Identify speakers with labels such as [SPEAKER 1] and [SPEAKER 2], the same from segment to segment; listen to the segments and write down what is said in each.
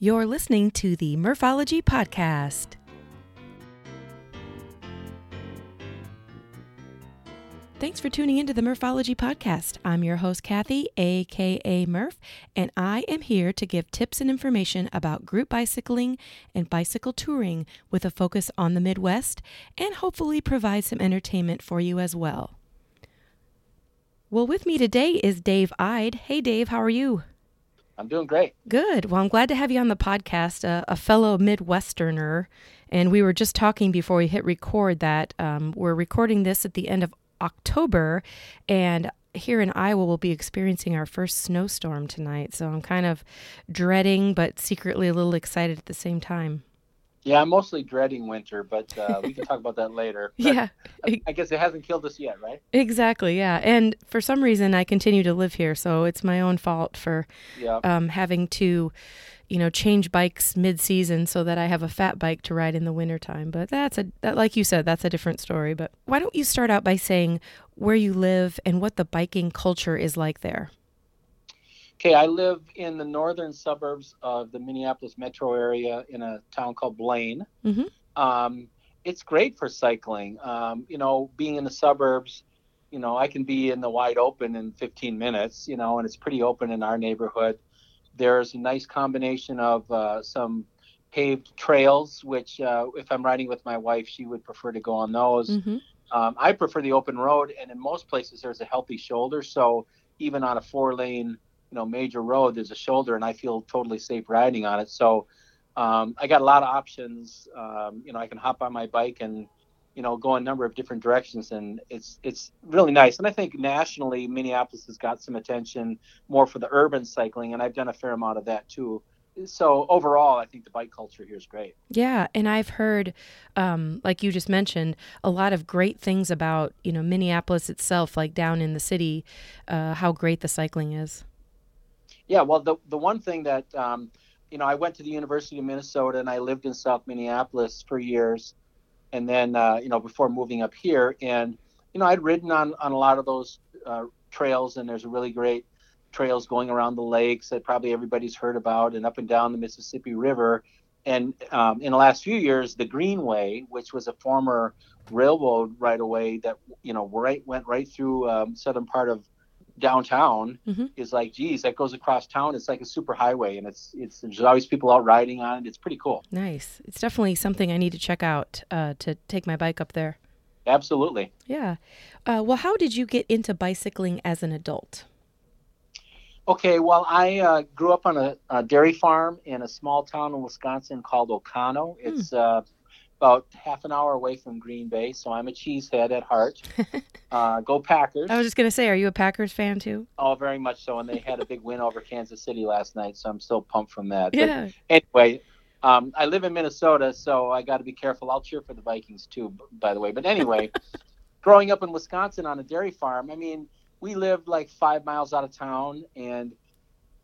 [SPEAKER 1] You're listening to the Murphology Podcast. Thanks for tuning into the Murphology Podcast. I'm your host, Kathy, aka Murph, and I am here to give tips and information about group bicycling and bicycle touring with a focus on the Midwest and hopefully provide some entertainment for you as well. Well, with me today is Dave Ide. Hey, Dave, how are you?
[SPEAKER 2] I'm doing great.
[SPEAKER 1] Good. Well, I'm glad to have you on the podcast, uh, a fellow Midwesterner. And we were just talking before we hit record that um, we're recording this at the end of October, and here in Iowa, we'll be experiencing our first snowstorm tonight. So I'm kind of dreading, but secretly a little excited at the same time.
[SPEAKER 2] Yeah, I'm mostly dreading winter, but uh, we can talk about that later.
[SPEAKER 1] yeah.
[SPEAKER 2] I guess it hasn't killed us yet, right?
[SPEAKER 1] Exactly, yeah. And for some reason, I continue to live here, so it's my own fault for
[SPEAKER 2] Yeah.
[SPEAKER 1] um, having to, you know, change bikes mid-season so that I have a fat bike to ride in the wintertime. But that's a, that, like you said, that's a different story. But why don't you start out by saying where you live and what the biking culture is like there?
[SPEAKER 2] Okay, I live in the northern suburbs of the Minneapolis metro area in a town called Blaine.
[SPEAKER 1] Mhm.
[SPEAKER 2] Um, it's great for cycling. Um, you know, being in the suburbs, you know, I can be in the wide open in 15 minutes, you know, and it's pretty open in our neighborhood. There's a nice combination of uh, some paved trails, which, uh, if I'm riding with my wife, she would prefer to go on those.
[SPEAKER 1] Mm-hmm.
[SPEAKER 2] Um, I prefer the open road, and in most places there's a healthy shoulder. So even on a four lane, you know, major road, there's a shoulder, and I feel totally safe riding on it. So um, I got a lot of options. Um, you know, I can hop on my bike and you know go a number of different directions, and it's it's really nice. And I think nationally, Minneapolis has got some attention more for the urban cycling, and I've done a fair amount of that too. So overall, I think the bike culture here is great.
[SPEAKER 1] Yeah, and I've heard, um, like you just mentioned, a lot of great things about you know Minneapolis itself, like down in the city, uh, how great the cycling is.
[SPEAKER 2] Yeah, well, the the one thing that um, you know, I went to the University of Minnesota and I lived in South Minneapolis for years, and then uh, you know before moving up here, and you know I'd ridden on on a lot of those uh, trails, and there's a really great trails going around the lakes that probably everybody's heard about, and up and down the Mississippi River. And um, in the last few years, the Greenway, which was a former railroad right away that you know right went right through um, southern part of downtown
[SPEAKER 1] Mhm.
[SPEAKER 2] is like geez that goes across town it's like a super highway and it's it's there's always people out riding on it it's pretty cool
[SPEAKER 1] Nice. It's definitely something I need to check out uh, to take my bike up there.
[SPEAKER 2] absolutely
[SPEAKER 1] Yeah. Uh, well, how did you get into bicycling as an adult?
[SPEAKER 2] okay well i uh, grew up on a, a dairy farm in a small town in wisconsin called oconto it's uh, about half an hour away from green bay so i'm a cheesehead at heart uh, go packers
[SPEAKER 1] I was just gonna say, are you a Packers fan too?
[SPEAKER 2] oh very much so and they had a big win over kansas city last night so i'm still pumped from that But
[SPEAKER 1] Yeah.
[SPEAKER 2] anyway, um, I live in Minnesota, so I got to be careful. I'll cheer for the Vikings too, by the way. But anyway, growing up in Wisconsin on a dairy farm, I mean, we lived like five miles out of town, and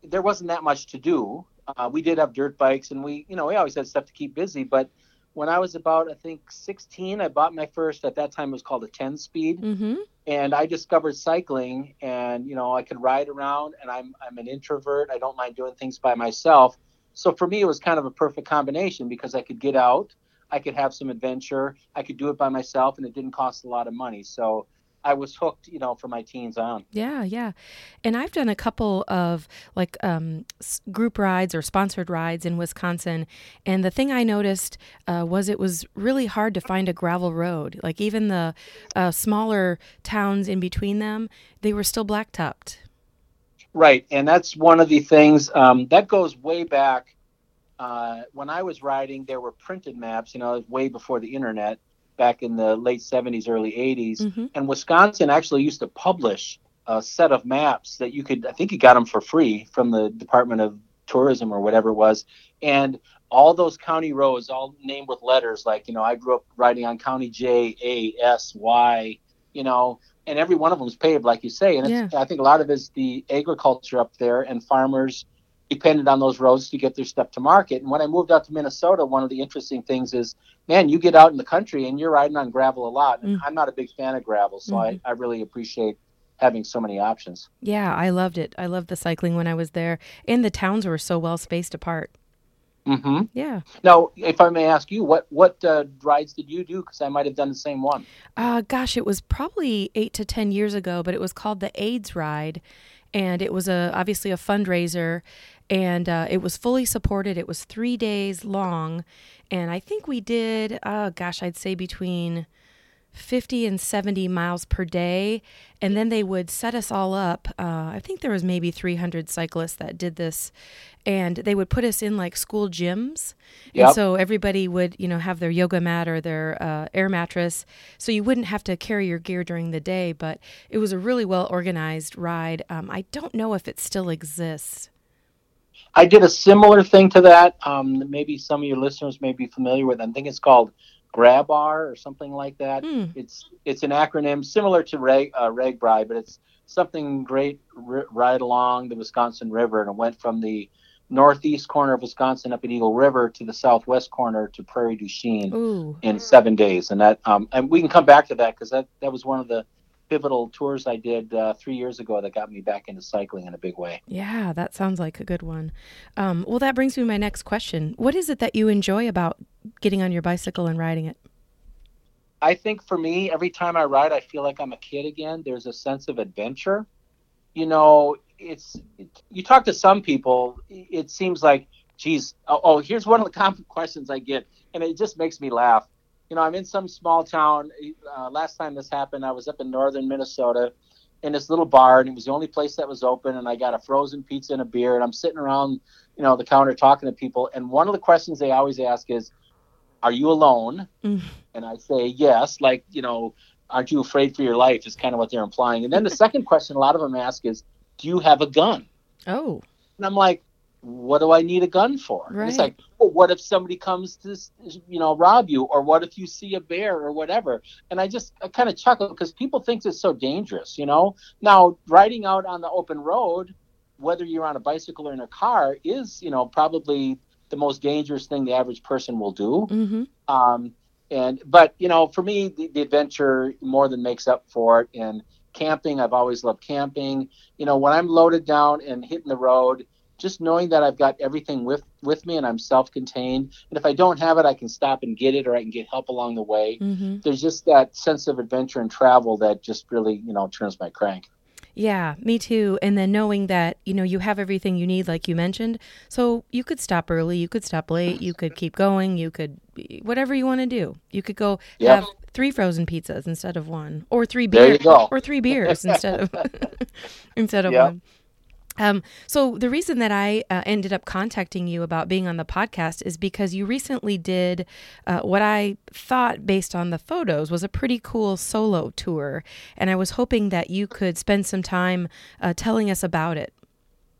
[SPEAKER 2] there wasn't that much to do. Uh, we did have dirt bikes, and we, you know, we always had stuff to keep busy. But when I was about, I think, 16, I bought my first. At that time, it was called a 10 speed
[SPEAKER 1] Mm-hmm.
[SPEAKER 2] and I discovered cycling and you know I could ride around and I'm I'm an introvert I don't mind doing things by myself so for me it was kind of a perfect combination because I could get out I could have some adventure I could do it by myself and it didn't cost a lot of money so I was hooked you know from my teens on
[SPEAKER 1] Yeah, yeah. And I've done a couple of like um, group rides or sponsored rides in Wisconsin. And the thing I noticed uh, was it was really hard to find a gravel road. Like even the uh, smaller towns in between them, they were still blacktopped.
[SPEAKER 2] Right, and that's one of the things um, that goes way back. Uh, when I was riding, there were printed maps. You know, way before the internet, back in the late '70s, early '80s.
[SPEAKER 1] Mhm.
[SPEAKER 2] And Wisconsin actually used to publish a set of maps that you could. I think you got them for free from the Department of Tourism or whatever it was. And all those county roads, all named with letters, like you know, I grew up riding on County J, A, S, Y. You know, and every one of them is paved, like you say. And it's, I think a lot of it is the agriculture up there, and farmers depended on those roads to get their stuff to market. And when I moved out to Minnesota, one of the interesting things is, man, you get out in the country and you're riding on gravel a lot. And
[SPEAKER 1] Mm.
[SPEAKER 2] I'm not a big fan of gravel, so I, I really appreciate having so many options.
[SPEAKER 1] Yeah, I loved it. I loved the cycling when I was there. And the towns were so well spaced apart.
[SPEAKER 2] Mm-hmm.
[SPEAKER 1] Yeah.
[SPEAKER 2] Now, if I may ask you, what what uh, rides did you do? Because I might have done the same one.
[SPEAKER 1] Uh, gosh, it was probably eight to ten years ago, but it was called the AIDS Ride, and it was a obviously a fundraiser, and uh, it was fully supported. It was three days long, and I think we did. Oh gosh, I'd say between 50 and 70 miles per day and then they would set us all up uh, i think there was maybe 300 cyclists that did this and they would put us in like school gyms
[SPEAKER 2] Yep.
[SPEAKER 1] and so everybody would you know have their yoga mat or their uh, air mattress so you wouldn't have to carry your gear during the day but it was a really well organized ride um, i don't know if it still exists
[SPEAKER 2] I did a similar thing to that. Um, maybe some of your listeners may be familiar with. I think it's called GRABAWR or something like that.
[SPEAKER 1] Hmm.
[SPEAKER 2] It's it's an acronym similar to Reg uh, RAGBRAI, but it's something great r- right along the Wisconsin River, and it went from the northeast corner of Wisconsin up at Eagle River to the southwest corner to Prairie du Chien
[SPEAKER 1] Ooh.
[SPEAKER 2] in seven days. And that um, and we can come back to that because that that was one of the pivotal tours I did uh, three years ago that got me back into cycling in a big way.
[SPEAKER 1] Yeah, that sounds like a good one. Um, well, that brings me to my next question. What is it that you enjoy about getting on your bicycle and riding it?
[SPEAKER 2] I think for me, every time I ride, I feel like I'm a kid again. There's a sense of adventure. You know, it's it, you talk to some people, it seems like, geez, oh, oh, here's one of the common questions I get, and it just makes me laugh. You know, I'm in some small town. Uh, last time this happened, I was up in northern Minnesota in this little bar, and it was the only place that was open. And I got a frozen pizza and a beer, and I'm sitting around, you know, the counter talking to people. And one of the questions they always ask is, "Are you alone?"
[SPEAKER 1] Mm.
[SPEAKER 2] And I say yes, like you know, aren't you afraid for your life? Is kind of what they're implying. And then the second question a lot of them ask is, "Do you have a gun?"
[SPEAKER 1] Oh,
[SPEAKER 2] And I'm like, what do I need a gun for? And It's like, well, what if somebody comes to, you know, rob you, or what if you see a bear or whatever? And I just I kind of chuckle because people think it's so dangerous, you know. Now riding out on the open road, whether you're on a bicycle or in a car, is you know probably the most dangerous thing the average person will do.
[SPEAKER 1] mm-hmm.
[SPEAKER 2] Um, and but you know, for me, the, the adventure more than makes up for it. And camping, I've always loved camping. You know, when I'm loaded down and hitting the road, just knowing that I've got everything with with me and I'm self-contained, and if I don't have it, I can stop and get it, or I can get help along the way.
[SPEAKER 1] Mm-hmm.
[SPEAKER 2] There's just that sense of adventure and travel that just really, you know, turns my crank.
[SPEAKER 1] Yeah, me too. And then knowing that, you know, you have everything you need, like you mentioned. So you could stop early, you could stop late, you could keep going, you could, whatever you want to do. You could go
[SPEAKER 2] Yep.
[SPEAKER 1] have three frozen pizzas instead of one, or three beers, or three beers instead of, instead of
[SPEAKER 2] Yep.
[SPEAKER 1] one. Um, so the reason that I uh, ended up contacting you about being on the podcast is because you recently did uh, what I thought, based on the photos, was a pretty cool solo tour, and I was hoping that you could spend some time uh, telling us about it.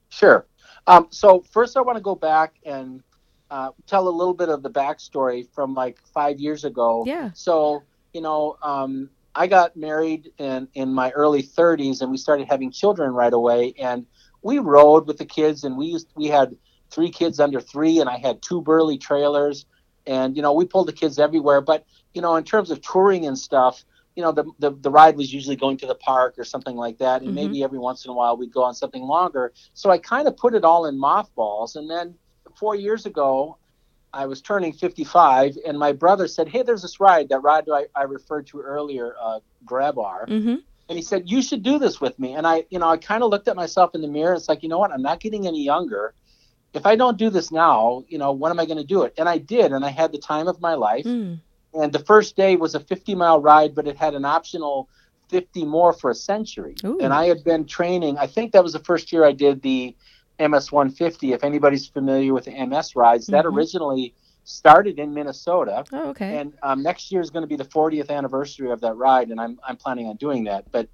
[SPEAKER 2] Sure. Um, so first, I want to go back and uh, tell a little bit of the backstory from like five years ago.
[SPEAKER 1] Yeah.
[SPEAKER 2] So you know, um, I got married in in my early 30s, and we started having children right away. And we rode with the kids, and we used we had three kids under three, and I had two burly trailers, and you know, we pulled the kids everywhere. But you know, in terms of touring and stuff. You know, the, the the ride was usually going to the park or something like that, and
[SPEAKER 1] Mhm.
[SPEAKER 2] maybe every once in a while we'd go on something longer. So I kind of put it all in mothballs. And then four years ago, I was turning 55, and my brother said, Hey, there's this ride, that ride I, I referred to earlier, uh, GRABAWR.
[SPEAKER 1] Mm-hmm.
[SPEAKER 2] And he said, You should do this with me. And I, you know, I kind of looked at myself in the mirror. It's like, you know what? I'm not getting any younger. If I don't do this now, you know, when am I going to do it? And I did. And I had the time of my life.
[SPEAKER 1] Mm.
[SPEAKER 2] And the first day was a 50 mile ride, but it had an optional 50 more for a century.
[SPEAKER 1] Ooh.
[SPEAKER 2] And I had been training. I think that was the first year I did the MS 150. If anybody's familiar with the MS rides, that
[SPEAKER 1] Mhm.
[SPEAKER 2] originally started in Minnesota.
[SPEAKER 1] Oh, okay.
[SPEAKER 2] And um, next year is going to be the 40th anniversary of that ride, and I'm I'm planning on doing that. But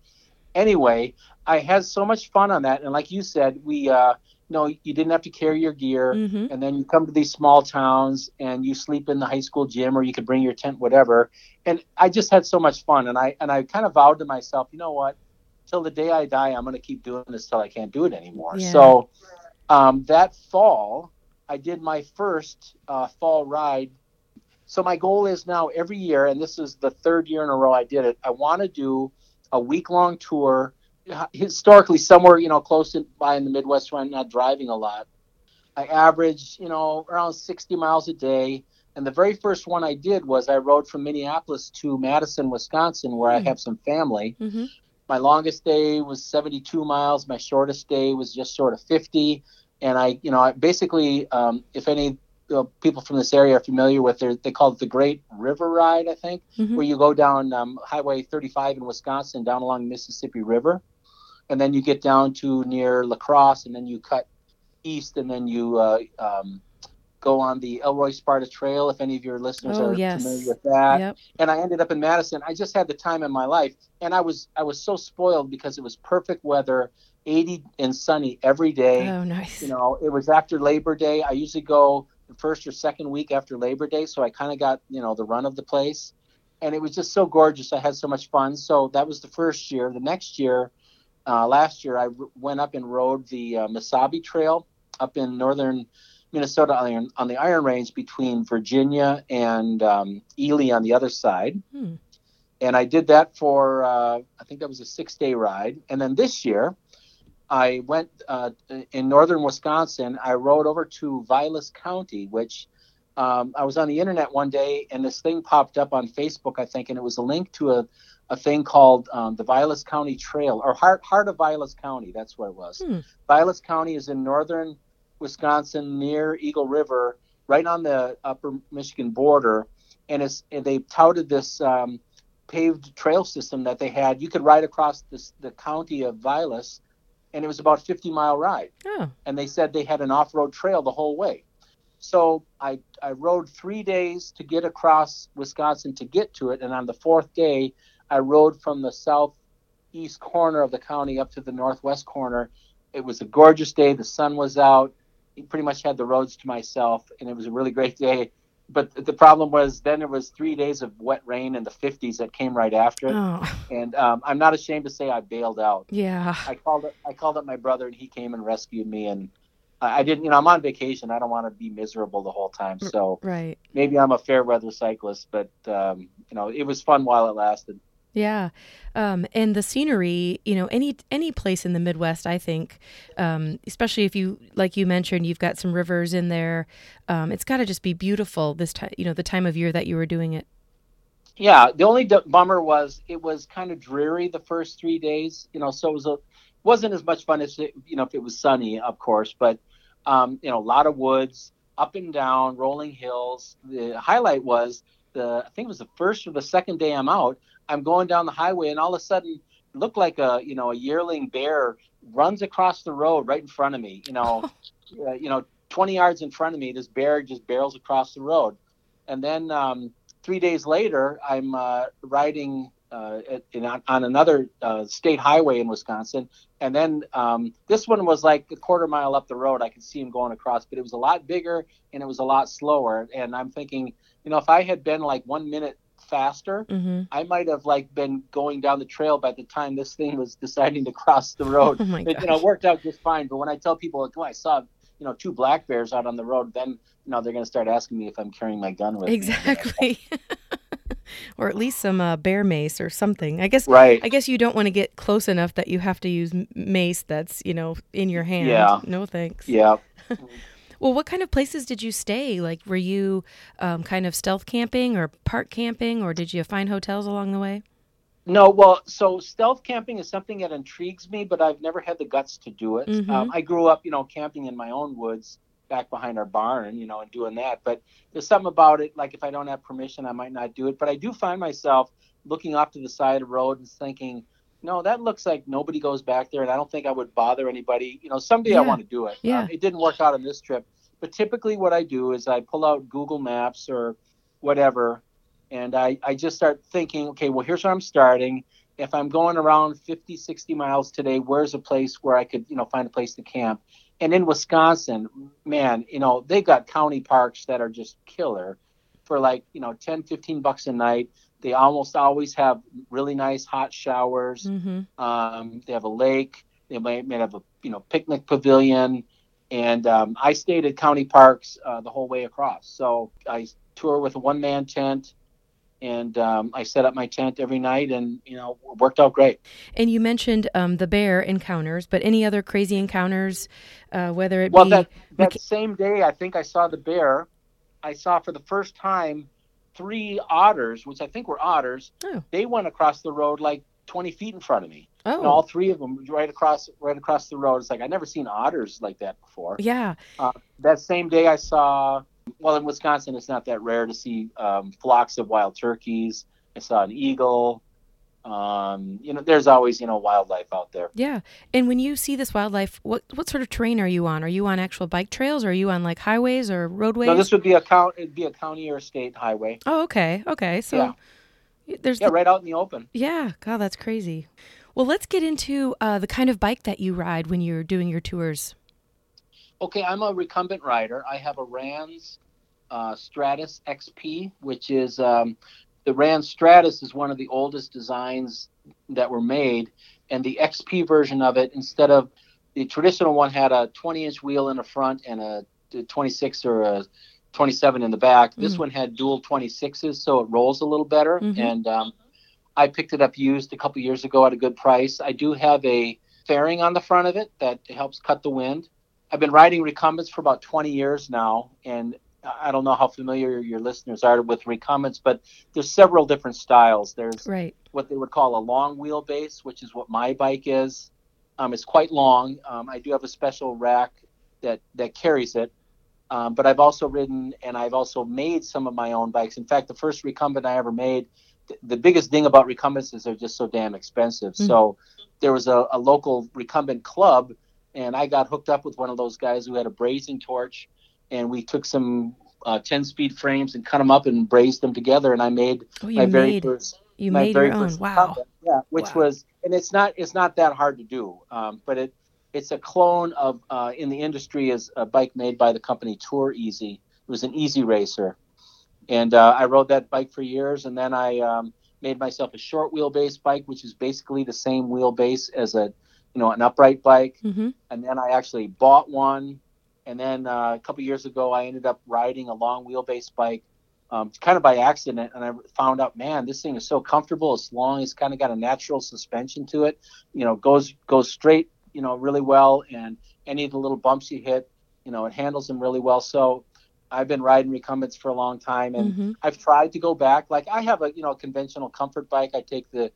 [SPEAKER 2] anyway, I had so much fun on that, and like you said, we uh, you know you didn't have to carry your gear,
[SPEAKER 1] mm-hmm.
[SPEAKER 2] and then you come to these small towns and you sleep in the high school gym, or you could bring your tent, whatever. And I just had so much fun, and I and I kind of vowed to myself, you know what, till the day I die, I'm going to keep doing this till I can't do it anymore.
[SPEAKER 1] Yeah.
[SPEAKER 2] So um, that fall, I did my first uh, fall ride so my goal is now every year, and this is the third year in a row I did it. I want to do a week long tour, uh, historically somewhere you know close in, by in the Midwest where I'm not driving a lot, I average you know, around 60 miles a day. And the very first one I did was I rode from Minneapolis to Madison, Wisconsin, where
[SPEAKER 1] Hmm.
[SPEAKER 2] I have some family.
[SPEAKER 1] Mm-hmm.
[SPEAKER 2] My longest day was 72 miles. My shortest day was just short of 50. And I, you know, I basically, um, if any know, people from this area are familiar with it, they call it the Great River Ride, I think,
[SPEAKER 1] Mm-hmm.
[SPEAKER 2] where you go down um, Highway 35 in Wisconsin, down along Mississippi River. And then you get down to near La Crosse, and then you cut east, and then you uh, um, go on the Elroy Sparta Trail, if any of your listeners
[SPEAKER 1] Oh,
[SPEAKER 2] are
[SPEAKER 1] yes.
[SPEAKER 2] familiar with that
[SPEAKER 1] Yep.
[SPEAKER 2] and I ended up in Madison. I just had the time in my life, and I was I was so spoiled because it was perfect weather, 80 and sunny every day.
[SPEAKER 1] Oh, nice.
[SPEAKER 2] You know, it was after Labor Day. I usually go the first or second week after Labor Day, so I kind of got you know the run of the place, and it was just so gorgeous. I had so much fun. So that was the first year. The next year, uh, last year, I r- went up and rode the uh, Mesabi Trail up in northern Minnesota on the, on the Iron Range between Virginia and um, Ely on the other side.
[SPEAKER 1] Hmm.
[SPEAKER 2] And I did that for, uh, I think that was a six day ride. And then this year, I went uh, in northern Wisconsin. I rode over to Vilas County, which um, I was on the internet one day and this thing popped up on Facebook, I think, and it was a link to a, a thing called um, the Vilas County Trail or Heart, Heart of Vilas County. That's what it was.
[SPEAKER 1] Hmm.
[SPEAKER 2] Vilas County is in northern Wisconsin near Eagle River, right on the upper Michigan border. And it's, and they touted this um, paved trail system that they had. You could ride across this, the county of Vilas, and it was about a 50 mile ride
[SPEAKER 1] Oh,
[SPEAKER 2] and they said they had an off-road trail the whole way. So I I rode three days to get across Wisconsin to get to it, and on the fourth day, I rode from the southeast corner of the county up to the northwest corner. It was a gorgeous day. The sun was out. Pretty much had the roads to myself, and it was a really great day. But the problem was then there was three days of wet rain in the 50s that came right after it,
[SPEAKER 1] oh,
[SPEAKER 2] and um, I'm not ashamed to say I bailed out.
[SPEAKER 1] yeah.
[SPEAKER 2] I called it. I called up my brother, and he came and rescued me. And I, I didn't. You know, I'm on vacation. I don't want to be miserable the whole time. So
[SPEAKER 1] Right.
[SPEAKER 2] maybe I'm a fair weather cyclist, but um, you know, it was fun while it lasted.
[SPEAKER 1] Yeah. Um, and the scenery, you know, any any place in the Midwest, I think, um, especially if you, like you mentioned, you've got some rivers in there. Um, it's got to just be beautiful this time, you know, the time of year that you were doing it.
[SPEAKER 2] Yeah. The only d- bummer was it was kind of dreary the first three days. You know, so it was a wasn't as much fun as it, you know if it was sunny, of course. But um, you know, a lot of woods, up and down, rolling hills. The highlight was the I think it was the first or the second day I'm out. I'm going down the highway, and all of a sudden, it looked like a you know a yearling bear runs across the road right in front of me. You know, uh, you know, 20 yards in front of me, this bear just barrels across the road. And then um, three days later, I'm uh, riding uh, in, on, on another uh, state highway in Wisconsin. And then um, this one was like a quarter mile up the road. I could see him going across, but it was a lot bigger and it was a lot slower. And I'm thinking, you know, if I had been like one minute faster,
[SPEAKER 1] Mm-hmm.
[SPEAKER 2] I might have like been going down the trail by the time this thing was deciding to cross the road
[SPEAKER 1] Oh
[SPEAKER 2] it, you know, it worked out just fine. But when I tell people, like, oh, I saw, you know, two black bears out on the road, then, you know, they're going to start asking me if I'm carrying my gun with me.
[SPEAKER 1] Exactly. or at least some uh, bear mace or something. I guess.
[SPEAKER 2] Right.
[SPEAKER 1] I guess you don't want to get close enough that you have to use mace that's you know in your hand.
[SPEAKER 2] Yeah.
[SPEAKER 1] No thanks.
[SPEAKER 2] Yeah.
[SPEAKER 1] Well, what kind of places did you stay? Like, were you um, kind of stealth camping or park camping, or did you find hotels along the way?
[SPEAKER 2] No, well, so stealth camping is something that intrigues me, but I've never had the guts to do it.
[SPEAKER 1] Mhm.
[SPEAKER 2] Um, I grew up, you know, camping in my own woods back behind our barn, you know, and doing that. But there's something about it, like if I don't have permission, I might not do it. But I do find myself looking off to the side of the road and thinking, no, that looks like nobody goes back there, and I don't think I would bother anybody. You know, someday I want to do it.
[SPEAKER 1] Yeah.
[SPEAKER 2] Um, it didn't work out on this trip, but typically what I do is I pull out Google Maps or whatever, and I, I just start thinking, okay, well, here's where I'm starting. If I'm going around 50, 60 miles today, where's a place where I could, you know, find a place to camp? And in Wisconsin, man, you know, they've got county parks that are just killer for like, you know, 10, 15 bucks a night. They almost always have really nice hot showers.
[SPEAKER 1] Mm-hmm.
[SPEAKER 2] Um, they have a lake. They may, might have a you know picnic pavilion, and um, I stayed at county parks uh, the whole way across. So I tour with a one man tent, and um, I set up my tent every night, and you know, it worked out great.
[SPEAKER 1] And you mentioned um, the bear encounters, but any other crazy encounters, uh, whether it
[SPEAKER 2] well,
[SPEAKER 1] be
[SPEAKER 2] that that
[SPEAKER 1] mecha-
[SPEAKER 2] same day, I think I saw the bear. I saw for the first time three otters, which I think were otters.
[SPEAKER 1] Oh.
[SPEAKER 2] They went across the road like 20 feet in front of me.
[SPEAKER 1] oh
[SPEAKER 2] And all three of them right across right across the road. It's like I never seen otters like that before.
[SPEAKER 1] yeah,
[SPEAKER 2] That same day, I saw. Well, in Wisconsin, it's not that rare to see um, flocks of wild turkeys. I saw an eagle. Um, you know, there's always you know wildlife out there.
[SPEAKER 1] yeah. And when you see this wildlife, what what sort of terrain are you on? Are you on actual bike trails? Or are you on like highways or roadways?
[SPEAKER 2] No, this would be a count. It'd be a county or state highway.
[SPEAKER 1] oh, okay, okay. So
[SPEAKER 2] Yeah.
[SPEAKER 1] there's
[SPEAKER 2] Yeah,
[SPEAKER 1] the-
[SPEAKER 2] right out in the open.
[SPEAKER 1] yeah. God, that's crazy. Well, let's get into uh, the kind of bike that you ride when you're doing your tours.
[SPEAKER 2] Okay, I'm a recumbent rider. I have a Rans uh, Stratus XP, which is um, the Rans Stratus is one of the oldest designs that were made, and the XP version of it, instead of the traditional one, had a 20 inch wheel in the front and a 26 or a 27 in the back. This
[SPEAKER 1] Mhm.
[SPEAKER 2] one had dual 26s, so it rolls a little better.
[SPEAKER 1] Mhm.
[SPEAKER 2] And um, I picked it up used a couple years ago at a good price. I do have a fairing on the front of it that helps cut the wind. I've been riding recumbents for about 20 years now, and I don't know how familiar your listeners are with recumbents, but there's several different styles. There's
[SPEAKER 1] Right.
[SPEAKER 2] what they would call a long wheelbase, which is what my bike is. Um, it's quite long. Um, I do have a special rack that that carries it. Um, but I've also ridden and I've also made some of my own bikes. In fact, the first recumbent I ever made, th- the biggest thing about recumbents is they're just so damn expensive.
[SPEAKER 1] Mm.
[SPEAKER 2] So there was a, a local recumbent club, and I got hooked up with one of those guys who had a brazing torch, and we took some uh, 10 speed frames and cut them up and brazed them together, and I made
[SPEAKER 1] Oh,
[SPEAKER 2] my
[SPEAKER 1] you
[SPEAKER 2] very
[SPEAKER 1] made
[SPEAKER 2] first
[SPEAKER 1] you
[SPEAKER 2] my
[SPEAKER 1] made
[SPEAKER 2] very
[SPEAKER 1] your own. Wow.
[SPEAKER 2] Yeah, which
[SPEAKER 1] Wow.
[SPEAKER 2] was, and it's not it's not that hard to do, um, but it it's a clone of uh, in the industry is a bike made by the company Tour Easy. It was an easy racer, and uh, I rode that bike for years, and then I um, made myself a short wheelbase bike, which is basically the same wheelbase as a you know an upright bike
[SPEAKER 1] Mm-hmm.
[SPEAKER 2] and then I actually bought one. And then uh, a couple years ago, I ended up riding a long wheelbase bike, um, kind of by accident, and I found out, man, this thing is so comfortable. It's long. It's kind of got a natural suspension to it. You know, goes goes straight. You know, really well, and any of the little bumps you hit, you know, it handles them really well. So I've been riding recumbents for a long time, and
[SPEAKER 1] Mm-hmm.
[SPEAKER 2] I've tried to go back. Like I have a you know conventional comfort bike. I take the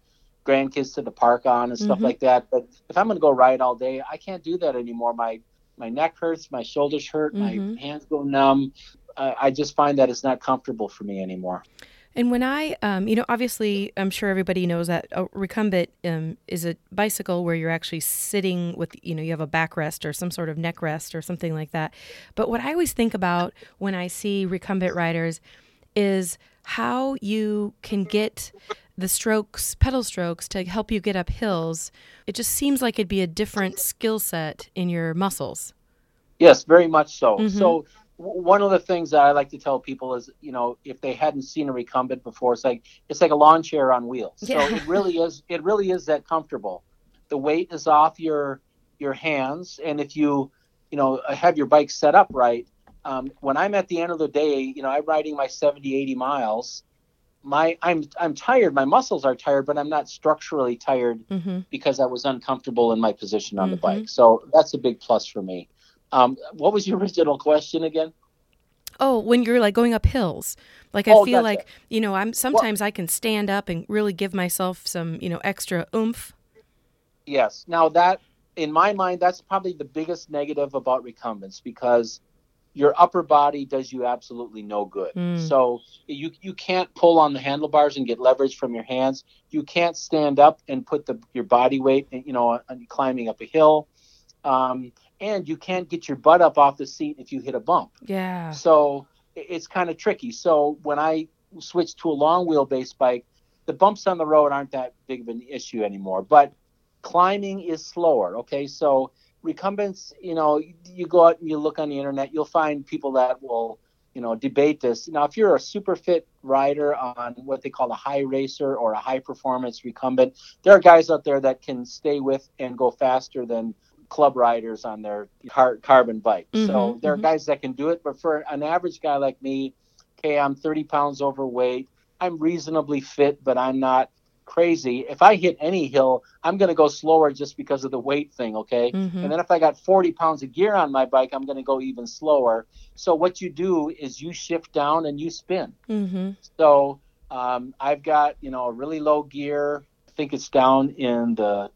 [SPEAKER 2] grandkids to the park on and stuff
[SPEAKER 1] Mhm.
[SPEAKER 2] like that. But if I'm going to go ride all day, I can't do that anymore. My my neck hurts, my shoulders hurt,
[SPEAKER 1] Mhm.
[SPEAKER 2] my hands go numb. Uh, I just find that it's not comfortable for me anymore.
[SPEAKER 1] And when I, um, you know, obviously, I'm sure everybody knows that a recumbent um, is a bicycle where you're actually sitting with, you know, you have a backrest or some sort of neck rest or something like that. But what I always think about when I see recumbent riders is how you can get the strokes, pedal strokes, to help you get up hills. It just seems like it'd be a different skill set in your muscles.
[SPEAKER 2] Yes, very much so.
[SPEAKER 1] Mhm.
[SPEAKER 2] So w- one of the things that I like to tell people is, you know, if they hadn't seen a recumbent before, it's like it's like a lawn chair on wheels.
[SPEAKER 1] Yeah.
[SPEAKER 2] So it really is. It really is that comfortable. The weight is off your your hands, and if you, you know, have your bike set up right. Um, when I'm at the end of the day, you know, I'm riding my 70, 80 miles. My I'm I'm tired. My muscles are tired, but I'm not structurally tired
[SPEAKER 1] hmm
[SPEAKER 2] because I was uncomfortable in my position on the
[SPEAKER 1] Mhm.
[SPEAKER 2] bike. So that's a big plus for me. Um, what was your original question again?
[SPEAKER 1] Oh, when you're like going up hills, like I
[SPEAKER 2] Oh,
[SPEAKER 1] feel like you know, I'm sometimes I can stand up and really give myself some you know extra oomph.
[SPEAKER 2] Yes. Now that, in my mind, that's probably the biggest negative about recumbents because your upper body does you absolutely no good.
[SPEAKER 1] Mm.
[SPEAKER 2] So you you can't pull on the handlebars and get leverage from your hands. You can't stand up and put the your body weight, you know, on climbing up a hill. Um, and you can't get your butt up off the seat if you hit a bump.
[SPEAKER 1] Yeah.
[SPEAKER 2] So it's kind of tricky. So when I switched to a long wheelbase bike, the bumps on the road aren't that big of an issue anymore. But climbing is slower. Okay, so recumbents, you know, you go out and you look on the internet, you'll find people that will, you know, debate this. Now, if you're a super fit rider on what they call a high racer or a high performance recumbent, there are guys out there that can stay with and go faster than club riders on their car- carbon bike. so
[SPEAKER 1] Mhm,
[SPEAKER 2] there are
[SPEAKER 1] mhm.
[SPEAKER 2] guys that can do it, but for an average guy like me, okay, I'm 30 pounds overweight. I'm reasonably fit, but I'm not crazy. If I hit any hill, I'm going to go slower just because of the weight thing, okay?
[SPEAKER 1] Mhm.
[SPEAKER 2] And then if I got 40 pounds of gear on my bike, I'm going to go even slower. So what you do is you shift down and you spin.
[SPEAKER 1] Mhm.
[SPEAKER 2] So um, I've got you know a really low gear. I think it's down in the.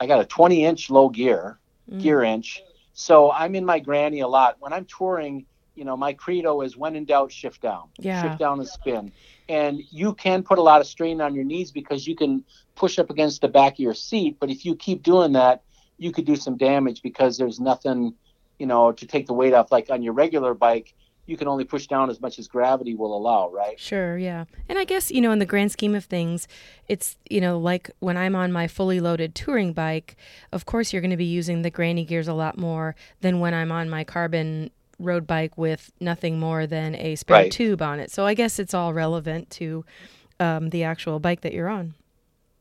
[SPEAKER 2] I got a 20 inch low gear
[SPEAKER 1] Mm.
[SPEAKER 2] gear inch. So I'm in my granny a lot. When I'm touring, you know, my credo is when in doubt, shift down.
[SPEAKER 1] Yeah.
[SPEAKER 2] Shift down and spin. And you can put a lot of strain on your knees because you can push up against the back of your seat. But if you keep doing that, you could do some damage because there's nothing, you know, to take the weight off. Like on your regular bike, you can only push down as much as gravity will allow, right?
[SPEAKER 1] Sure, yeah. And I guess, you know, in the grand scheme of things, it's, you know, like when I'm on my fully loaded touring bike, of course you're going to be using the granny gears a lot more than when I'm on my carbon road bike with nothing more than a spare
[SPEAKER 2] Right.
[SPEAKER 1] tube on it. So I guess it's all relevant to um, the actual bike that you're on.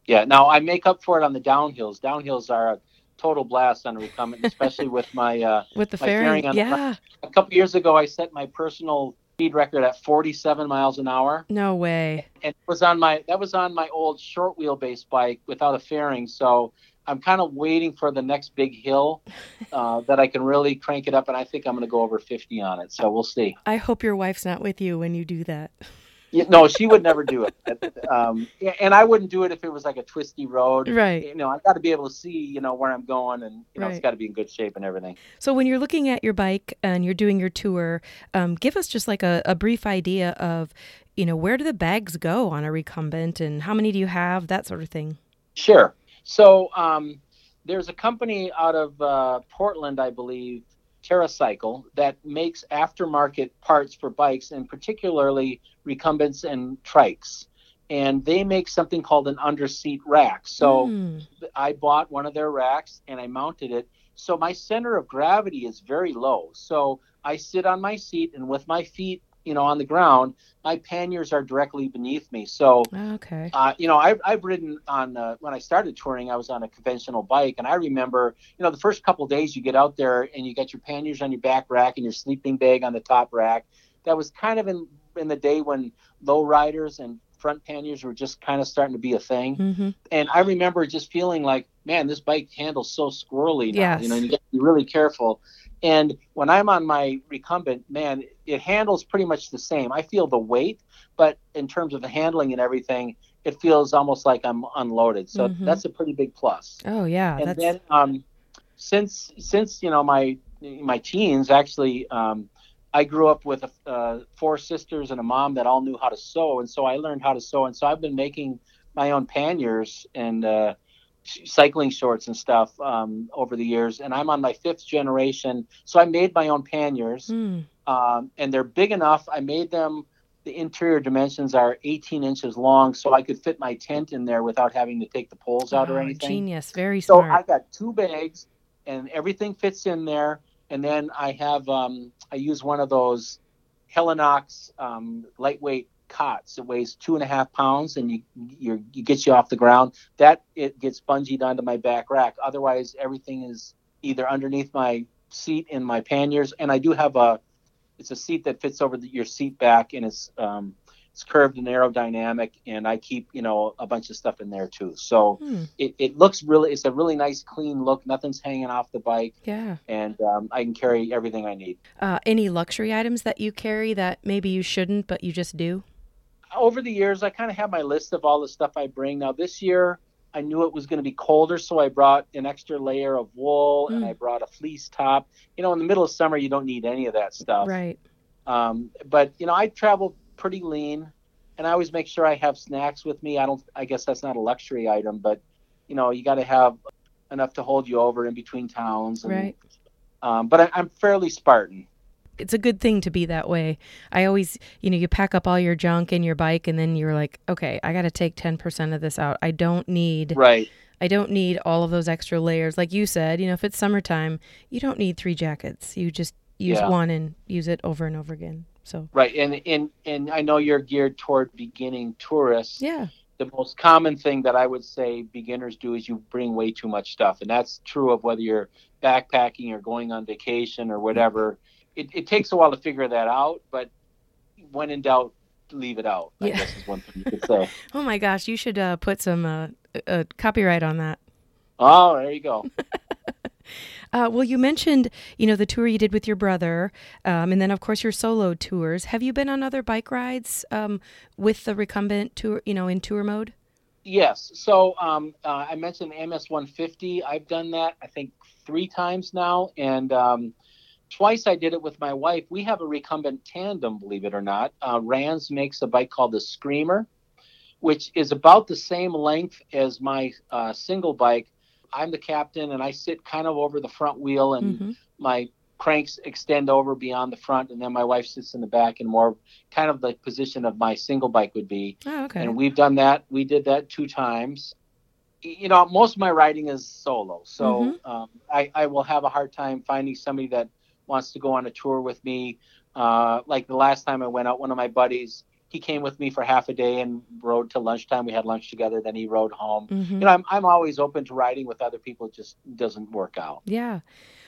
[SPEAKER 2] Yeah. Now I make up for it on the downhills. Downhills are a total blast on a recumbent, especially with my. Uh,
[SPEAKER 1] With the
[SPEAKER 2] My
[SPEAKER 1] fairing,
[SPEAKER 2] fairing on the
[SPEAKER 1] yeah,
[SPEAKER 2] a couple years ago, I set my personal speed record at 47 miles an hour,
[SPEAKER 1] no way.
[SPEAKER 2] and it was on my that was on my old short wheelbase bike without a fairing. So I'm kind of waiting for the next big hill uh, that I can really crank it up, and I think I'm going to go over 50 on it. So we'll see.
[SPEAKER 1] I hope your wife's not with you when you do that.
[SPEAKER 2] Yeah, no, she would never do it, um, and I wouldn't do it if it was like a twisty road.
[SPEAKER 1] Right.
[SPEAKER 2] You know, I've got to be able to see, you know, where I'm going, and you know,
[SPEAKER 1] Right.
[SPEAKER 2] it's got to be in good shape and everything.
[SPEAKER 1] So when you're looking at your bike and you're doing your tour, um, give us just like a, a brief idea of, you know, where do the bags go on a recumbent and how many do you have, that sort of thing.
[SPEAKER 2] Sure. So um, there's a company out of uh, Portland, I believe, TerraCycle, that makes aftermarket parts for bikes, and particularly recumbents and trikes. And they make something called an underseat rack. So
[SPEAKER 1] Hmm.
[SPEAKER 2] I bought one of their racks and I mounted it. So my center of gravity is very low. So I sit on my seat and with my feet, you know, on the ground, my panniers are directly beneath me. So
[SPEAKER 1] okay.
[SPEAKER 2] uh, you know, I've, I've ridden on uh, when I started touring, I was on a conventional bike, and I remember, you know, the first couple days you get out there and you got your panniers on your back rack and your sleeping bag on the top rack. That was kind of in in the day when low riders and front panniers were just kind of starting to be a thing.
[SPEAKER 1] hmm
[SPEAKER 2] And I remember just feeling like, man, this bike handles so squirrely now.
[SPEAKER 1] Yes.
[SPEAKER 2] You know, you get to be really careful. And when I'm on my recumbent, man, it handles pretty much the same. I feel the weight, but in terms of the handling and everything, it feels almost like I'm unloaded. So
[SPEAKER 1] Mhm.
[SPEAKER 2] that's a pretty big plus.
[SPEAKER 1] Oh yeah,
[SPEAKER 2] and
[SPEAKER 1] that's
[SPEAKER 2] then um, since since you know my my teens, actually, um, I grew up with uh, four sisters and a mom that all knew how to sew, and so I learned how to sew, and so I've been making my own panniers and uh, cycling shorts and stuff um, over the years, and I'm on my fifth generation, so I made my own panniers,
[SPEAKER 1] Hmm.
[SPEAKER 2] um, and they're big enough. I made them. The interior dimensions are 18 inches long, so I could fit my tent in there without having to take the poles out or
[SPEAKER 1] Oh,
[SPEAKER 2] anything.
[SPEAKER 1] Genius, very
[SPEAKER 2] So
[SPEAKER 1] smart.
[SPEAKER 2] I got two bags, and everything fits in there. And then I have um, I use one of those Helinox um, lightweight cots. It weighs two and a half pounds, and you you you gets you off the ground. That it gets bungeed onto my back rack. Otherwise, everything is either underneath my seat in my panniers, and I do have a it's a seat that fits over the, your seat back, and it's um, it's curved and aerodynamic, and I keep you know a bunch of stuff in there too. So
[SPEAKER 1] Hmm.
[SPEAKER 2] it, it looks really it's a really nice clean look nothing's hanging off the bike
[SPEAKER 1] Yeah.
[SPEAKER 2] and um, i can carry everything i need
[SPEAKER 1] Uh, any luxury items that you carry that maybe you shouldn't, but you just do?
[SPEAKER 2] Over the years i kind of have my list of all the stuff i bring now this year i knew it was going to be colder so i brought an extra layer of wool and
[SPEAKER 1] Mm.
[SPEAKER 2] i brought a fleece top you know in the middle of summer you don't need any of that stuff
[SPEAKER 1] Right.
[SPEAKER 2] um, but you know i travel pretty lean and i always make sure i have snacks with me i don't i guess that's not a luxury item but you know you got to have enough to hold you over in between towns and,
[SPEAKER 1] Right.
[SPEAKER 2] um, but I, i'm fairly spartan
[SPEAKER 1] it's a good thing to be that way. I always, you know, you pack up all your junk in your bike and then you're like, okay, I got to take 10% of this out. I don't need
[SPEAKER 2] right
[SPEAKER 1] I don't need all of those extra layers. Like you said, you know, if it's summertime, you don't need three jackets. You just use
[SPEAKER 2] Yeah.
[SPEAKER 1] one and use it over and over again. So,
[SPEAKER 2] right and and and i know you're geared toward beginning tourists
[SPEAKER 1] yeah.
[SPEAKER 2] the most common thing that i would say beginners do is you bring way too much stuff and that's true of whether you're backpacking or going on vacation or whatever it, it takes a while to figure that out but when in doubt leave it out. I guess is one thing you could say.
[SPEAKER 1] Oh my gosh, you should uh, put some uh, uh, copyright on that.
[SPEAKER 2] Oh, there you go.
[SPEAKER 1] Uh, well, you mentioned, you know, the tour you did with your brother, um, and then of course your solo tours. Have you been on other bike rides um, with the recumbent tour, you know, in tour mode?
[SPEAKER 2] Yes. So um, uh, I mentioned MS 150. I've done that, I think, three times now. And um, twice I did it with my wife. We have a recumbent tandem, believe it or not. Uh, Rans makes a bike called the Screamer, which is about the same length as my uh, single bike. I'm the captain and I sit kind of over the front wheel and
[SPEAKER 1] hmm
[SPEAKER 2] my cranks extend over beyond the front. And then my wife sits in the back and more kind of the position of my single bike would be
[SPEAKER 1] Oh, okay.
[SPEAKER 2] and we've done that. We did that two times. You know, most of my riding is solo, so um, I, I will have a hard time finding somebody that wants to go on a tour with me. Uh, like the last time I went out, one of my buddies, he came with me for half a day and rode till lunchtime. We had lunch together. Then he rode home.
[SPEAKER 1] Mhm.
[SPEAKER 2] You know, I'm I'm always open to riding with other people. It just doesn't work out.
[SPEAKER 1] Yeah.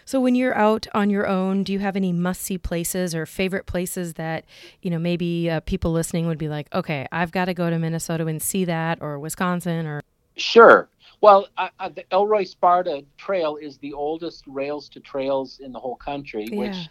[SPEAKER 1] So when you're out on your own, do you have any must-see places or favorite places that, you know, maybe uh, people listening would be like, okay, I've got to go to Minnesota and see that, or Wisconsin, or
[SPEAKER 2] Sure. Well, uh, uh, the Elroy Sparta Trail is the oldest rails to trails in the whole country,
[SPEAKER 1] Yeah.
[SPEAKER 2] which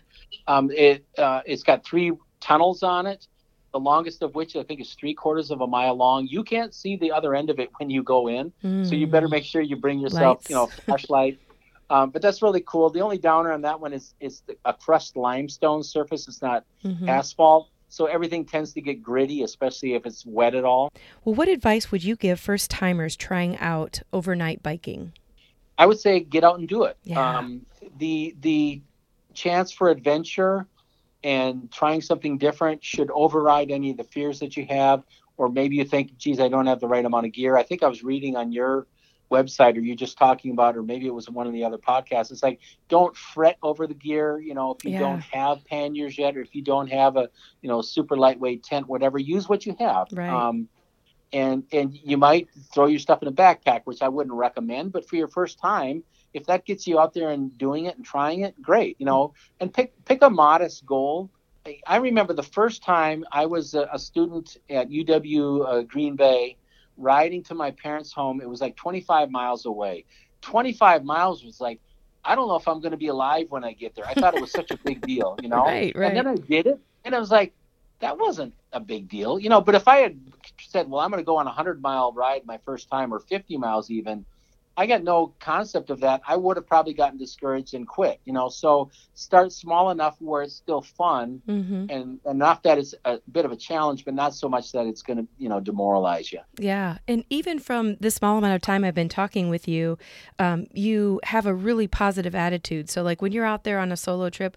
[SPEAKER 2] um, it uh, it's got three tunnels on it. The longest of which I think is three quarters of a mile long. You can't see the other end of it when you go in, so you better make sure you bring yourself, you know, a flashlight. Um, but that's really cool. The only downer on that one is it's the, a crushed limestone surface. It's not
[SPEAKER 1] Mhm.
[SPEAKER 2] asphalt, so everything tends to get gritty, especially if it's wet at all.
[SPEAKER 1] Well, what advice would you give first timers trying out overnight biking?
[SPEAKER 2] I would say get out and do it.
[SPEAKER 1] Yeah.
[SPEAKER 2] Um, the the chance for adventure and trying something different should override any of the fears that you have, or maybe you think, geez, I don't have the right amount of gear. I think I was reading on your website or you just talking about, or maybe it was one of the other podcasts. It's like don't fret over the gear. You know, if you
[SPEAKER 1] Yeah.
[SPEAKER 2] don't have panniers yet, or if you don't have a you know super lightweight tent, whatever, use what you have.
[SPEAKER 1] Right.
[SPEAKER 2] Um, and and you might throw your stuff in a backpack, which I wouldn't recommend. But for your first time, if that gets you out there and doing it and trying it, great. You know, and pick pick a modest goal. I- I remember the first time I was a, a student at UW uh, Green Bay, riding to my parents' home. It was like 25 miles away. 25 miles was like, I don't know if I'm going to be alive when I get there. I thought it was such a big deal, you know.
[SPEAKER 1] Right, right.
[SPEAKER 2] And then I did it, and I was like, that wasn't a big deal, you know. But if I had said, well, I'm going to go on a 100 mile ride my first time, or 50 miles even, I got no concept of that. I would have probably gotten discouraged and quit, you know. So start small enough where it's still fun,
[SPEAKER 1] hmm
[SPEAKER 2] and enough that it's a bit of a challenge, but not so much that it's going to, you know, demoralize you.
[SPEAKER 1] Yeah. And even from the small amount of time I've been talking with you, um, you have a really positive attitude. So, like when you're out there on a solo trip,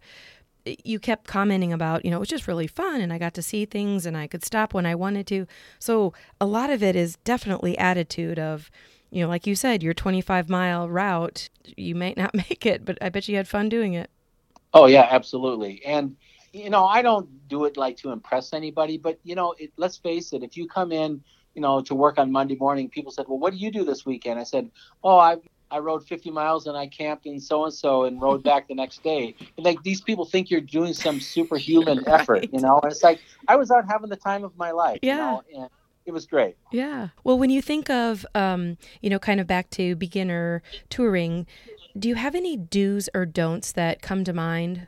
[SPEAKER 1] you kept commenting about, you know, it was just really fun and I got to see things and I could stop when I wanted to. So, a lot of it is definitely attitude of, you know, like you said, your 25 mile route, you might not make it, but I bet you had fun doing it.
[SPEAKER 2] Oh yeah, absolutely. And you know, I don't do it like to impress anybody, but you know, it, let's face it. If you come in, you know, to work on Monday morning, people said, "Well, what do you do this weekend?" I said, "Oh, I I rode 50 miles and I camped in so and so and rode back the next day." And like these people think you're doing some superhuman effort, you know. And it's like I was out having the time of my life,
[SPEAKER 1] Yeah.
[SPEAKER 2] you know, and it was great.
[SPEAKER 1] Yeah. Well, when you think of, um, you know, kind of back to beginner touring, do you have any do's or don'ts that come to mind?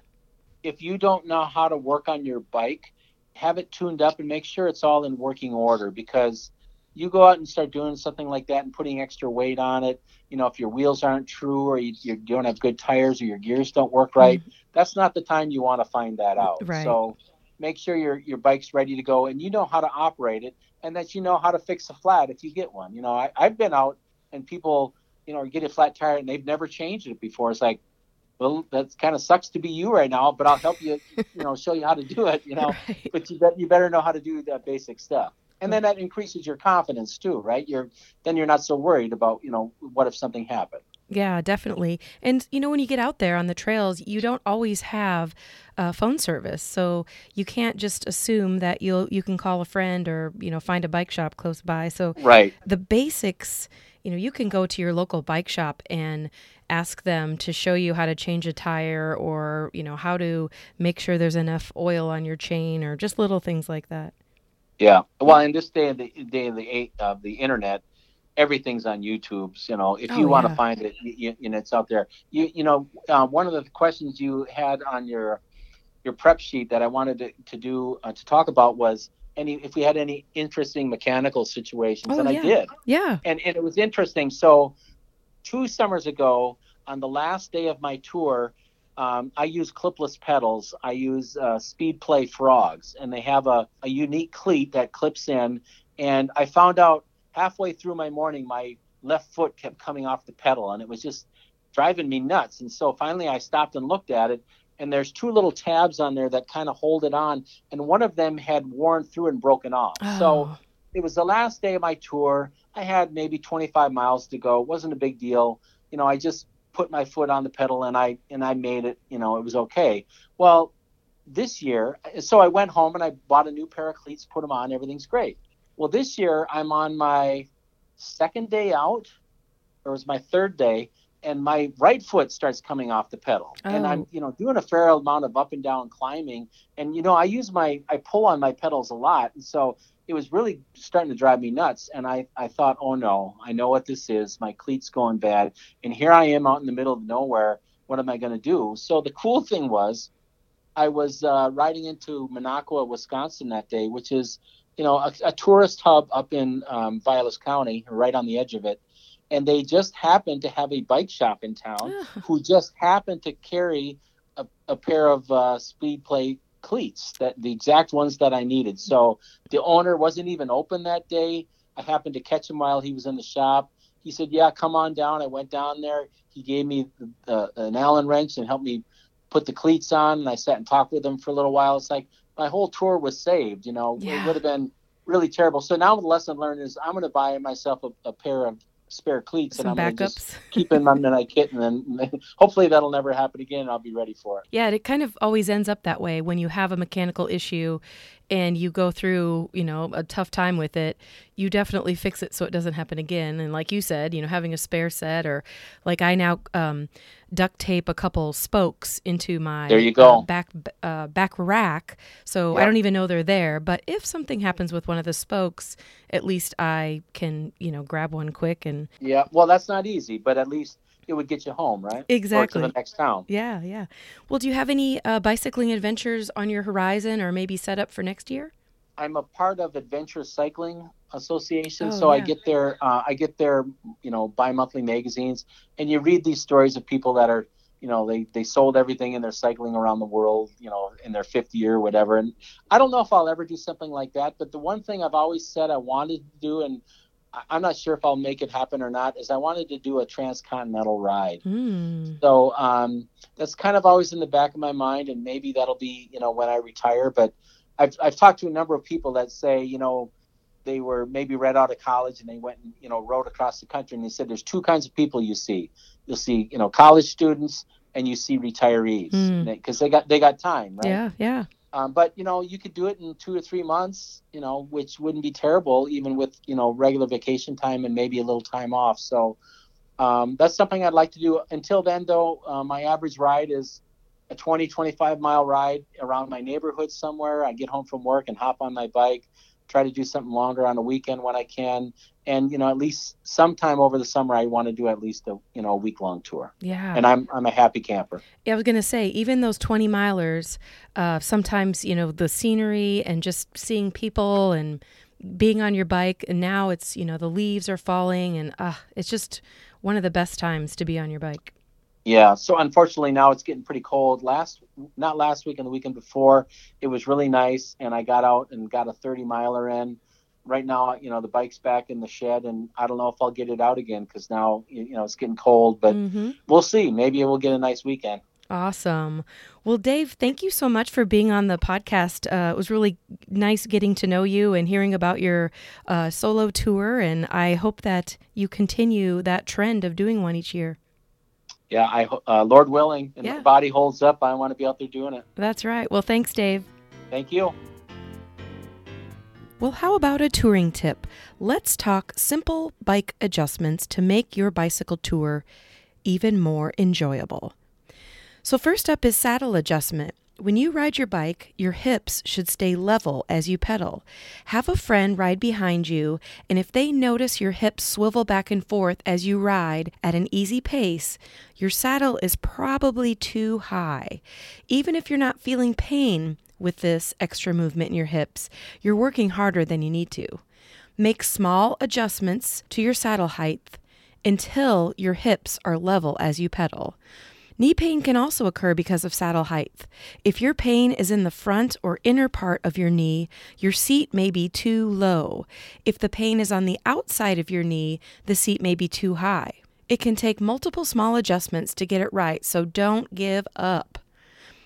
[SPEAKER 2] if you don't know how to work on your bike, have it tuned up and make sure it's all in working order because you go out and start doing something like that and putting extra weight on it. You know, if your wheels aren't true or you, you don't have good tires or your gears don't work right, that's not the time you want to find that out.
[SPEAKER 1] Right.
[SPEAKER 2] So make sure your your bike's ready to go and you know how to operate it and that you know how to fix a flat if you get one. You know, I, I've been out and people, you know, get a flat tire and they've never changed it before. It's like, well, that kind of sucks to be you right now, but I'll help you, you know, show you how to do it, you know.
[SPEAKER 1] Right.
[SPEAKER 2] But you bet you better know how to do that basic stuff. And then that increases your confidence too, right? You're then you're not so worried about, you know, what if something happened.
[SPEAKER 1] Yeah, definitely. And you know, when you get out there on the trails, you don't always have uh, phone service, so you can't just assume that you'll you can call a friend or you know find a bike shop close by. So
[SPEAKER 2] Right.
[SPEAKER 1] the basics, you know, you can go to your local bike shop and ask them to show you how to change a tire or you know how to make sure there's enough oil on your chain or just little things like that.
[SPEAKER 2] Yeah. Well, in this day of the day of the of the internet, everything's on YouTube. You know, if you
[SPEAKER 1] Oh,
[SPEAKER 2] want to
[SPEAKER 1] yeah.
[SPEAKER 2] find it, you, you know, it's out there. You you know, uh, one of the questions you had on your your prep sheet that I wanted to, to do uh, to talk about was any if we had any interesting mechanical situations,
[SPEAKER 1] Oh,
[SPEAKER 2] and
[SPEAKER 1] yeah.
[SPEAKER 2] I did,
[SPEAKER 1] Yeah.
[SPEAKER 2] and, and it was interesting. So, two summers ago, on the last day of my tour. Um, I use clipless pedals. I use uh, Speed Play Frogs, and they have a, a unique cleat that clips in. And I found out halfway through my morning, my left foot kept coming off the pedal, and it was just driving me nuts. And so finally, I stopped and looked at it, and there's two little tabs on there that kind of hold it on, and one of them had worn through and broken off. So
[SPEAKER 1] Oh.
[SPEAKER 2] it was the last day of my tour. I had maybe 25 miles to go. It wasn't a big deal. You know, I just put my foot on the pedal and I and I made it. You know, it was okay. Well, this year, so I went home and I bought a new pair of cleats, put them on. Everything's great. Well, this year I'm on my second day out, or it was my third day, and my right foot starts coming off the pedal, and
[SPEAKER 1] Oh.
[SPEAKER 2] I'm you know doing a fair amount of up and down climbing, and you know I use my I pull on my pedals a lot, and so it was really starting to drive me nuts. And I, I thought, oh no, I know what this is. My cleat's going bad. And here I am out in the middle of nowhere. What am I going to do? So the cool thing was, I was uh, riding into Minocqua, Wisconsin that day, which is, you know, a, a tourist hub up in um, Vilas County, right on the edge of it. And they just happened to have a bike shop in town who just happened to carry a, a pair of uh, Speedplay cleats that the exact ones that I needed. So the owner wasn't even open that day. I happened to catch him while he was in the shop. He said, "Yeah, come on down." I went down there. He gave me uh, an Allen wrench and helped me put the cleats on. And I sat and talked with him for a little while. It's like my whole tour was saved. You know,
[SPEAKER 1] Yeah.
[SPEAKER 2] it would have been really terrible. So now the lesson learned is I'm going to buy myself a, a pair of spare cleats
[SPEAKER 1] Some
[SPEAKER 2] and I'm going to just
[SPEAKER 1] backups.
[SPEAKER 2] keep them in my night kit, and then hopefully that'll never happen again. I'll be ready for it.
[SPEAKER 1] Yeah, it kind of always ends up that way when you have a mechanical issue and you go through, you know, a tough time with it. You definitely fix it so it doesn't happen again. And like you said, you know, having a spare set or like I now um, duct tape a couple spokes into my
[SPEAKER 2] There you go.
[SPEAKER 1] uh, back uh, back rack, so I don't even know they're there. But if something happens with one of the spokes, at least I can, you know, grab one quick and
[SPEAKER 2] Yeah, well, that's not easy, but at least it would get you home, right?
[SPEAKER 1] Exactly.
[SPEAKER 2] Or to the next town.
[SPEAKER 1] yeah, yeah. Well, do you have any uh, bicycling adventures on your horizon or maybe set up for next year?
[SPEAKER 2] I'm a part of Adventure Cycling Association,
[SPEAKER 1] Oh,
[SPEAKER 2] so I get their uh, I get their you know bi-monthly magazines, and you read these stories of people that are you know they they sold everything and they're cycling around the world, you know, in their fifth year or whatever. And I don't know if I'll ever do something like that, but the one thing I've always said I wanted to do, and I'm not sure if I'll make it happen or not, is I wanted to do a transcontinental ride.
[SPEAKER 1] Hmm.
[SPEAKER 2] So um, that's kind of always in the back of my mind, and maybe that'll be you know when I retire. But I've I've talked to a number of people that say you know they were maybe right out of college and they went and you know rode across the country, and they said there's two kinds of people you see. You'll see you know college students and you see retirees because they got they got time, right?
[SPEAKER 1] Yeah, yeah.
[SPEAKER 2] Um, but you know, you could do it in two or three months, you know, which wouldn't be terrible, even with you know regular vacation time and maybe a little time off. So um, that's something I'd like to do. Until then, though, uh, my average ride is a 20, 25 mile ride around my neighborhood somewhere. I get home from work and hop on my bike, try to do something longer on a weekend when I can, and you know, at least sometime over the summer, I want to do at least a you know a week long tour.
[SPEAKER 1] Yeah.
[SPEAKER 2] And I'm I'm a happy camper.
[SPEAKER 1] Yeah, I was going to say, even those 20 milers, uh, sometimes, you know, the scenery and just seeing people and being on your bike. And now it's, you know, the leaves are falling and uh, it's just one of the best times to be on your bike.
[SPEAKER 2] Yeah. So unfortunately now it's getting pretty cold. Last, not last week and the weekend before, it was really nice, and I got out and got a 30 miler in. Right now, you know, the bike's back in the shed, and I don't know if I'll get it out again because now, you know, it's getting cold. But
[SPEAKER 1] hmm
[SPEAKER 2] we'll see. Maybe we'll get a nice weekend.
[SPEAKER 1] Awesome. Well, Dave, thank you so much for being on the podcast. Uh, it was really nice getting to know you and hearing about your uh, solo tour. And I hope that you continue that trend of doing one each year.
[SPEAKER 2] Yeah. I, uh, Lord willing, and
[SPEAKER 1] Yeah.
[SPEAKER 2] the body holds up. I want to be out there doing it.
[SPEAKER 1] That's right. Well, thanks, Dave.
[SPEAKER 2] Thank you.
[SPEAKER 1] Well, how about a touring tip? Let's talk simple bike adjustments to make your bicycle tour even more enjoyable. So, first up is saddle adjustment. When you ride your bike, your hips should stay level as you pedal. Have a friend ride behind you, and if they notice your hips swivel back and forth as you ride at an easy pace, your saddle is probably too high. Even if you're not feeling pain with this extra movement in your hips, you're working harder than you need to. Make small adjustments to your saddle height until your hips are level as you pedal. Knee pain can also occur because of saddle height. If your pain is in the front or inner part of your knee, your seat may be too low. If the pain is on the outside of your knee, the seat may be too high. It can take multiple small adjustments to get it right, so don't give up.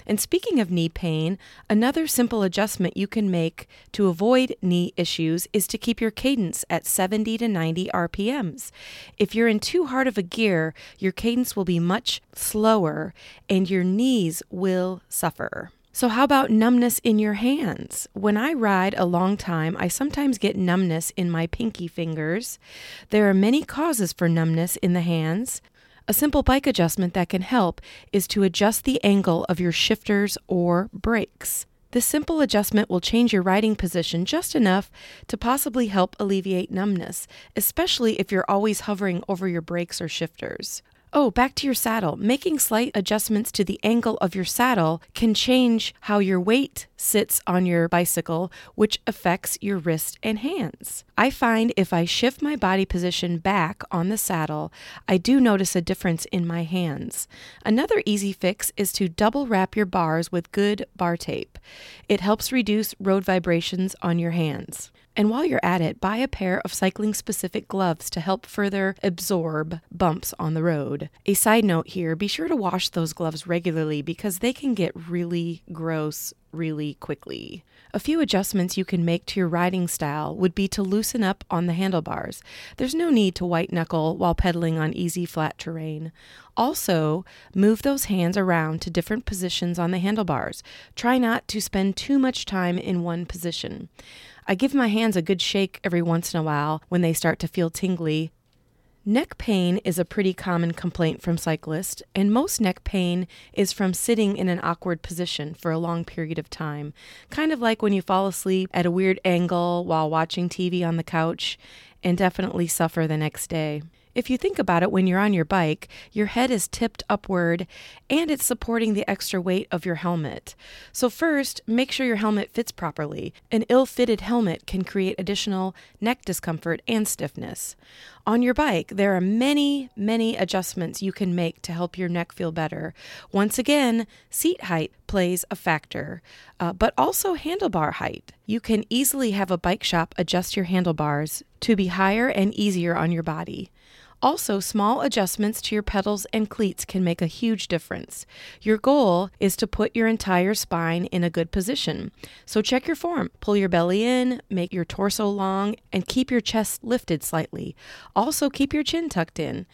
[SPEAKER 1] And speaking of knee pain, another simple adjustment you can make to avoid knee issues is to keep your cadence at 70 to 90 RPMs. If you're in too hard of a gear, your cadence will be much slower and your knees will suffer. So, how about numbness in your hands? When I ride a long time, I sometimes get numbness in my pinky fingers. There are many causes for numbness in the hands. A simple bike adjustment that can help is to adjust the angle of your shifters or brakes. This simple adjustment will change your riding position just enough to possibly help alleviate numbness, especially if you're always hovering over your brakes or shifters. Oh, back to your saddle. Making slight adjustments to the angle of your saddle can change how your weight sits on your bicycle, which affects your wrist and hands. I find if I shift my body position back on the saddle, I do notice a difference in my hands. Another easy fix is to double wrap your bars with good bar tape. It helps reduce road vibrations on your hands. And while you're at it, buy a pair of cycling specific gloves to help further absorb bumps on the road. A side note here be sure to wash those gloves regularly because they can get really gross really quickly. A few adjustments you can make to your riding style would be to loosen up on the handlebars. There's no need to white knuckle while pedaling on easy flat terrain. Also, move those hands around to different positions on the handlebars. Try not to spend too much time in one position. I give my hands a good shake every once in a while when they start to feel tingly. Neck pain is a pretty common complaint from cyclists, and most neck pain is from sitting in an awkward position for a long period of time. Kind of like when you fall asleep at a weird angle while watching TV on the couch and definitely suffer the next day. If you think about it, when you're on your bike, your head is tipped upward and it's supporting the extra weight of your helmet. So, first, make sure your helmet fits properly. An ill fitted helmet can create additional neck discomfort and stiffness. On your bike, there are many, many adjustments you can make to help your neck feel better. Once again, seat height plays a factor, uh, but also handlebar height. You can easily have a bike shop adjust your handlebars to be higher and easier on your body. Also, small adjustments to your pedals and cleats can make a huge difference. Your goal is to put your entire spine in a good position. So, check your form. Pull your belly in, make your torso long, and keep your chest lifted slightly. Also, keep your chin tucked in.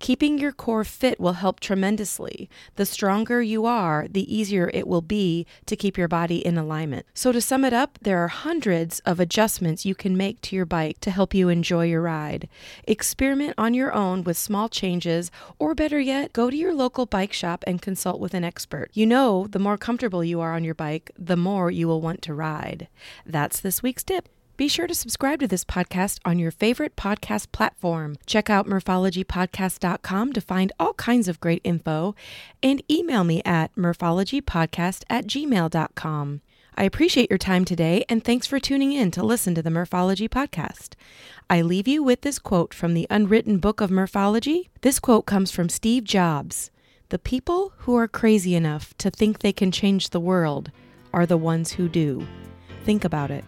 [SPEAKER 1] Keeping your core fit will help tremendously. The stronger you are, the easier it will be to keep your body in alignment. So, to sum it up, there are hundreds of adjustments you can make to your bike to help you enjoy your ride. Experiment on your own with small changes, or better yet, go to your local bike shop and consult with an expert. You know, the more comfortable you are on your bike, the more you will want to ride. That's this week's tip. Be sure to subscribe to this podcast on your favorite podcast platform. Check out bikeologypodcast.com to find all kinds of great info and email me at bikeologypodcast at gmail.com. I appreciate your time today and thanks for tuning in to listen to the Bikeology Podcast. I leave you with this quote from the unwritten book of bikeology. This quote comes from Steve Jobs The people who are crazy enough to think they can change the world are the ones who do. Think about it.